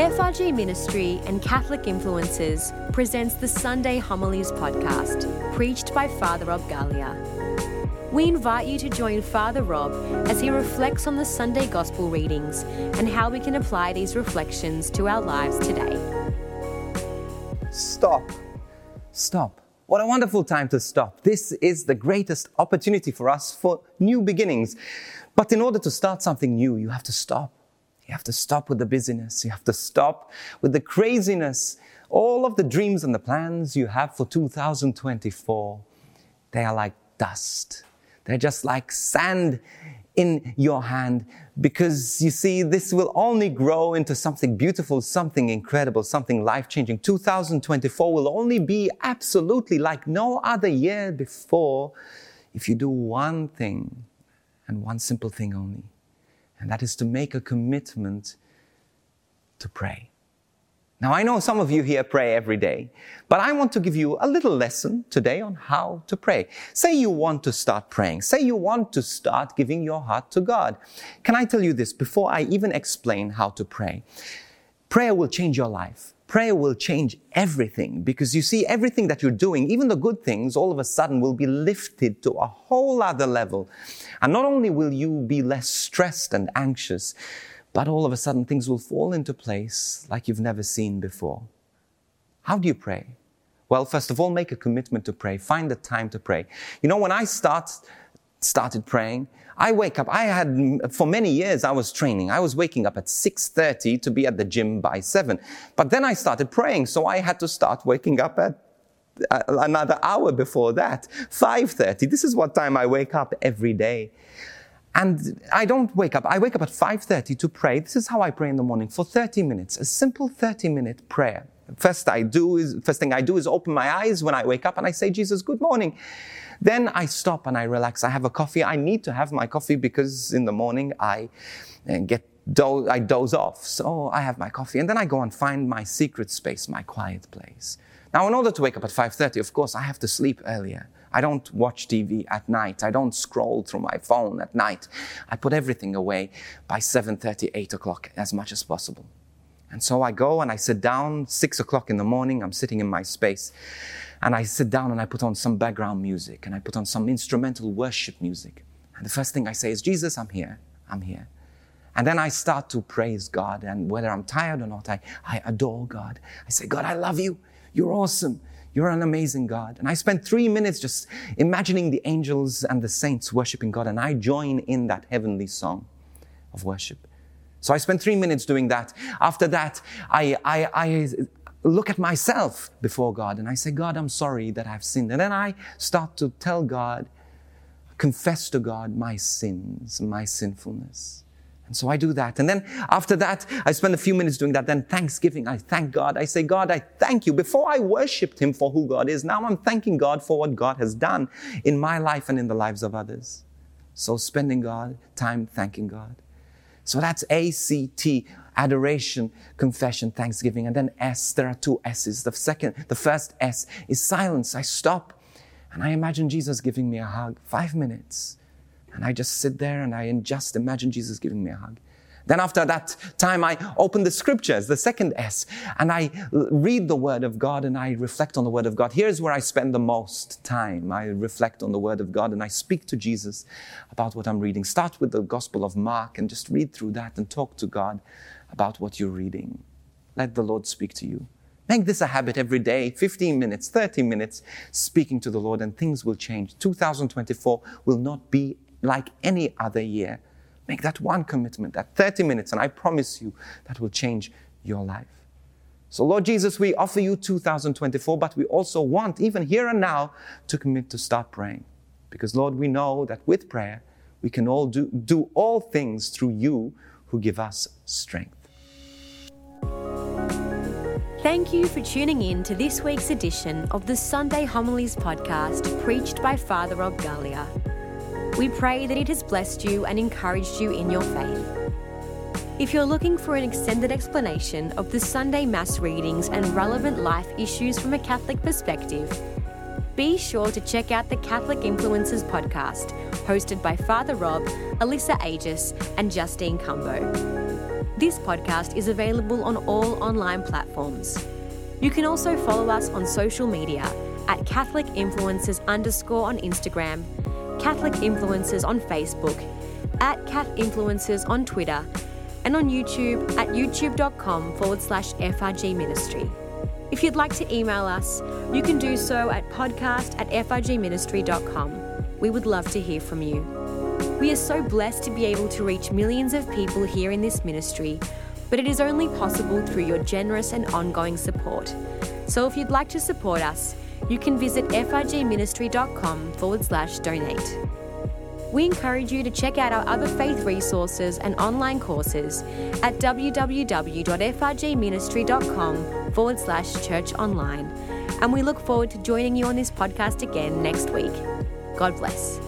FRG Ministry and Catholic Influencers presents the Sunday Homilies podcast, preached by Father Rob Galea. We invite you to join Father Rob as he reflects on the Sunday Gospel readings and how we can apply these reflections to our lives today. Stop. Stop. What a wonderful time to stop. This is the greatest opportunity for us for new beginnings. But in order to start something new, you have to stop. You have to stop with the busyness. You have to stop with the craziness. All of the dreams and the plans you have for 2024, they are like dust. They're just like sand in your hand because you see, this will only grow into something beautiful, something incredible, something life changing. 2024 will only be absolutely like no other year before if you do one thing and one simple thing only and that is to make a commitment to pray. Now, I know some of you here pray every day, but I want to give you a little lesson today on how to pray. Say you want to start praying. Say you want to start giving your heart to God. Can I tell you this before I even explain how to pray? Prayer will change your life prayer will change everything because you see, everything that you're doing, even the good things, all of a sudden will be lifted to a whole other level. And not only will you be less stressed and anxious, but all of a sudden things will fall into place like you've never seen before. How do you pray? Well, first of all, make a commitment to pray. Find the time to pray. You know, when I start, started praying, I wake up. I had, for many years, I was training. I was waking up at 6.30 to be at the gym by 7. But then I started praying, so I had to start waking up at uh, another hour before that, 5.30. This is what time I wake up every day. And I don't wake up. I wake up at 5.30 to pray. This is how I pray in the morning for 30 minutes, a simple 30 minute prayer. First I do is, first thing I do is open my eyes when I wake up and I say, Jesus, good morning. Then I stop and I relax. I have a coffee. I need to have my coffee because in the morning I uh, get do- I doze off. So I have my coffee and then I go and find my secret space, my quiet place. Now, in order to wake up at 5.30, of course, I have to sleep earlier. I don't watch TV at night. I don't scroll through my phone at night. I put everything away by 7.30, 8 o'clock as much as possible. And so I go and I sit down, 6 o'clock in the morning, I'm sitting in my space and I sit down and I put on some background music and I put on some instrumental worship music. And the first thing I say is, Jesus, I'm here. I'm here. And then I start to praise God. And whether I'm tired or not, I, I adore God. I say, God, I love you. You're awesome. You're an amazing God. And I spend three minutes just imagining the angels and the saints worshiping God. And I join in that heavenly song of worship. So I spend three minutes doing that. After that, I, I, I look at myself before God and I say, God, I'm sorry that I've sinned. And then I start to tell God, confess to God my sins, my sinfulness. And so I do that. And then after that, I spend a few minutes doing that. Then Thanksgiving, I thank God. I say, God, I thank you. Before I worshiped Him for who God is, now I'm thanking God for what God has done in my life and in the lives of others. So spending God, time thanking God. So that's A, C, T, adoration, confession, thanksgiving. And then S, there are two S's. The second, the first S is silence. I stop and I imagine Jesus giving me a hug. Five minutes. And I just sit there and I just imagine Jesus giving me a hug. Then after that time, I open the scriptures, the second S, and I read the word of God and I reflect on the word of God. Here's where I spend the most time. I reflect on the word of God and I speak to Jesus about what I'm reading. Start with the gospel of Mark and just read through that and talk to God about what you're reading. Let the Lord speak to you. Make this a habit every day, 15 minutes, 30 minutes, speaking to the Lord, and things will change. 2024 will not be like any other year. Make that one commitment, that 30 minutes, and I promise you that will change your life. So, Lord Jesus, we offer you 2024, but we also want, even here and now, to commit to start praying. Because, Lord, we know that with prayer, we can all do, do all things through you who give us strength. Thank you for tuning in to this week's edition of the Sunday Homilies podcast preached by Father Rob Galea. We pray that it has blessed you and encouraged you in your faith. If you're looking for an extended explanation of the Sunday Mass readings and relevant life issues from a Catholic perspective, be sure to check out the Catholic Influencers podcast, hosted by Father Rob, Alyssa Agius, and Justine Cumbo. This podcast is available on all online platforms. You can also follow us on social media at Catholic Influencers underscore on Instagram, Catholic Influencers on Facebook, at Cat Influencers on Twitter, and on YouTube at youtube.com forward slash FRG Ministry. If you'd like to email us, you can do so at podcast at frgministry.com. We would love to hear from you. We are so blessed to be able to reach millions of people here in this ministry, but it is only possible through your generous and ongoing support. So if you'd like to support us, you can visit frgministry.com forward slash donate. We encourage you to check out our other faith resources and online courses at www.frgministry.com forward slash church online. And we look forward to joining you on this podcast again next week. God bless.